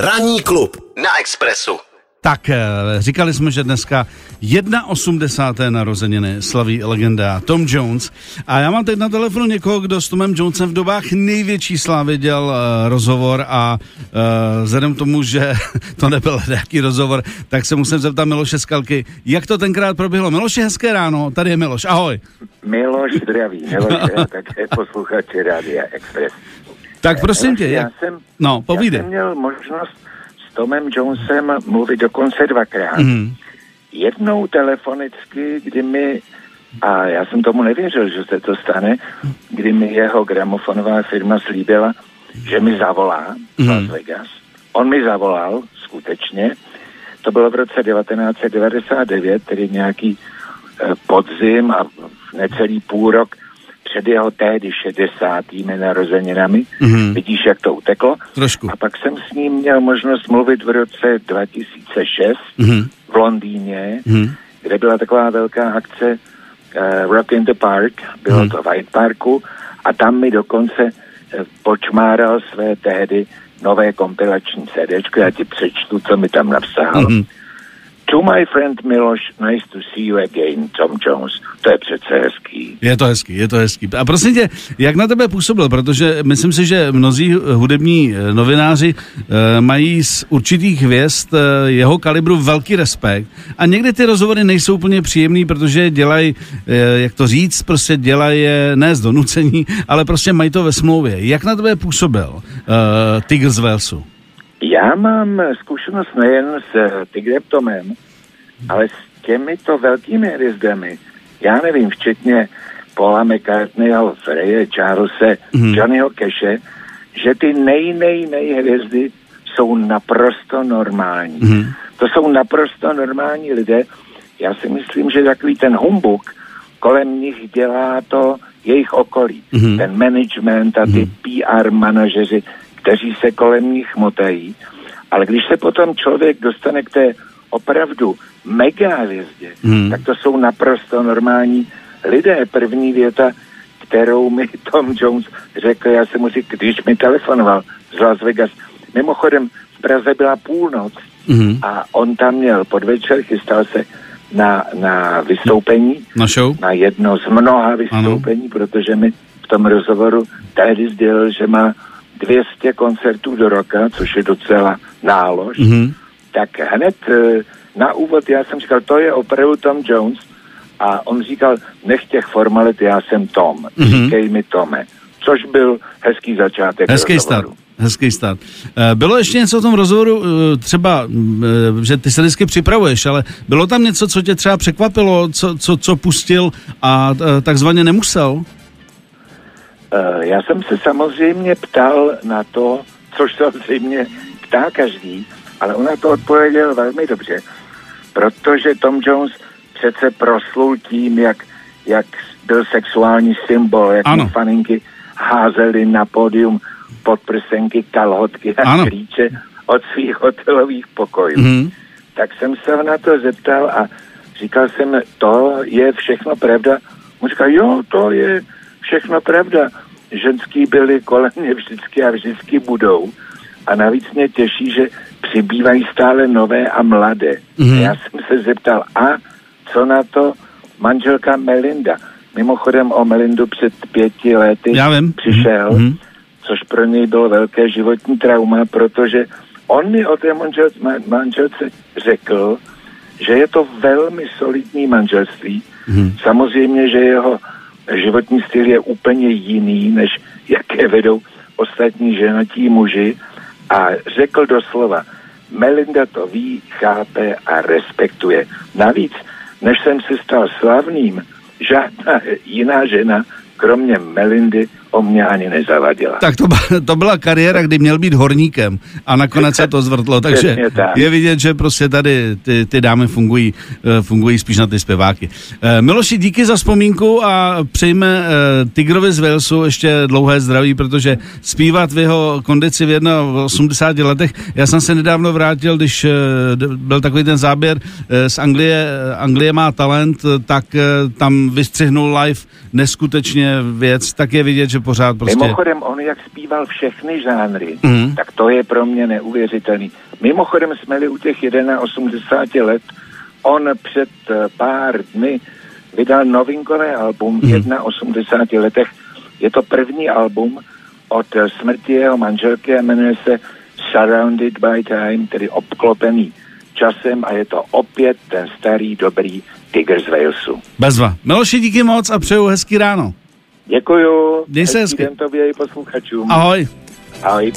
Ranní klub na Expressu. Tak, eh, říkali jsme, že dneska 81. narozeniny slaví legenda Tom Jones. A já mám teď na telefonu někoho, kdo s Tomem Jonesem v dobách největší slávy dělal uh, rozhovor a uh, vzhledem k tomu, že to nebyl nějaký rozhovor, tak se musím zeptat Miloše Skalky, jak to tenkrát proběhlo. Miloše, hezké ráno, tady je Miloš, ahoj. Miloš zdraví, Miloš je také posluchač Rádia Express. Tak prosím tě, jak... já jsem, no, povídej. Já jsem měl možnost s Tomem Jonesem mluvit dokonce dvakrát. Mhm. Jednou telefonicky, kdy mi, a já jsem tomu nevěřil, že se to stane, kdy mi jeho gramofonová firma slíbila, že mi zavolá z Las Vegas. On mi zavolal, skutečně. To bylo v roce 1999, tedy nějaký eh, podzim a necelý půl rok před jeho tehdy 60. narozeninami. Mhm. Vidíš, jak to uteklo? Trošku. A pak jsem s ním měl možnost mluvit v roce 2006 Mhm. v Londýně, Mhm. kde byla taková velká akce uh, Rock in the Park, bylo Hmm. to v Hyde Parku a tam mi dokonce uh, počmáral své tehdy nové kompilační CDčko, já ti přečtu, co mi tam napsal. Mhm. To my friend Miloš, nice to see you again, Tom Jones. To je přece hezký. Je to hezký, je to hezký. A prosím tě, jak na tebe působil? Protože myslím si, že mnozí hudební eh, novináři eh, mají z určitých hvězd eh, jeho kalibru velký respekt a někdy ty rozhovory nejsou úplně příjemný, protože dělají, jak to říct, prostě dělají ne z donucení, ale prostě mají to ve smlouvě. Jak na tebe působil uh, Tigr z Walesu? Já mám zkušenost nejen s eh, Tigrem Tomem, ale s těmito velkými hvězdami. Já nevím, včetně Paula McCartneyho, Freje, Charlese, Mhm. Johnnyho Keše, že ty nej, nej, nej hvězdy jsou naprosto normální. Mhm. To jsou naprosto normální lidé. Já si myslím, že takový ten humbuk kolem nich dělá to jejich okolí. Mhm. Ten management a ty PR manažeři, kteří se kolem nich motají. Ale když se potom člověk dostane k té opravdu mega hvězdě, Mhm. tak to jsou naprosto normální lidé. První věta, kterou mi Tom Jones řekl, já jsem mu říkal, když mi telefonoval z Las Vegas. Mimochodem, v Praze byla půlnoc Mhm. a on tam měl podvečer, chystal se na, na vystoupení, Na show? na jedno z mnoha vystoupení, protože mi v tom rozhovoru tehdy sdělil, že má 200 koncertů do roka, což je docela nálož. Mhm. Tak hned eh, na úvod já jsem říkal, to je opravdu Tom Jones a on říkal, nech těch formalit, já jsem Tom, Mhm. říkej mi Tome. Což byl hezký začátek Hezký rozhovoru. start. Hezký start. Eh, Bylo ještě něco v tom rozhovoru, eh, třeba, že ty se vždycky připravuješ, ale bylo tam něco, co tě třeba překvapilo, co, co, co pustil a takzvaně nemusel? Eh, Já jsem se samozřejmě ptal na to, což samozřejmě ptá každý, ale on na to odpověděl velmi dobře, protože Tom Jones přece proslul tím, jak, jak byl sexuální symbol, jak Ano. faninky házeli na pódium podprsenky, kalhotky a Ano. klíče od svých hotelových pokojů. Mhm. Tak jsem se na to zeptal a říkal jsem, to je všechno pravda. On říkal, jo, to je všechno pravda. Ženský byli kolem mě vždycky a vždycky budou. A navíc mě těší, že přibývají stále nové a mladé. Mhm. A já jsem se zeptal, a co na to manželka Melinda? Mimochodem o Melindu před pěti lety Já vím. přišel, Mhm. což pro něj bylo velké životní trauma, protože on mi o té manželce, manželce řekl, že je to velmi solidní manželství. Mhm. Samozřejmě, že jeho životní styl je úplně jiný, než jaké vedou ostatní ženatí muži. A řekl doslova, Melinda to ví, chápe a respektuje. Navíc, než jsem se stal slavným, žádná jiná žena, kromě Melindy, o mě ani nezavadila. Tak to, to byla kariéra, kdy měl být horníkem a nakonec se to zvrtlo, takže tak. je vidět, že prostě tady ty, ty dámy fungují, eh, fungují spíš na ty zpěváky. Eh, Miloši, díky za vzpomínku a přejme eh, Tigrovi z Walesu ještě dlouhé zdraví, protože zpívat v jeho kondici v 81 letech, já jsem se nedávno vrátil, když byl takový ten záběr z Anglie, Anglie má talent, tak tam vystřihnul live neskutečně věc, tak je vidět, že pořád prostě... Mimochodem, on jak zpíval všechny žánry, Mhm. tak to je pro mě neuvěřitelný. Mimochodem jsme-li u těch 81 let, on před eh, pár dny vydal novinkové album v 81 letech. Je to první album od eh, smrti jeho manželky a jmenuje se Surrounded by Time, tedy obklopený časem a je to opět ten starý, dobrý Tiger z Walesu. Bezva. Miloši, díky moc a přeju hezký ráno. Děkuju. Měj se hezky. tobě i posluchačům. Ahoj. Ahoj.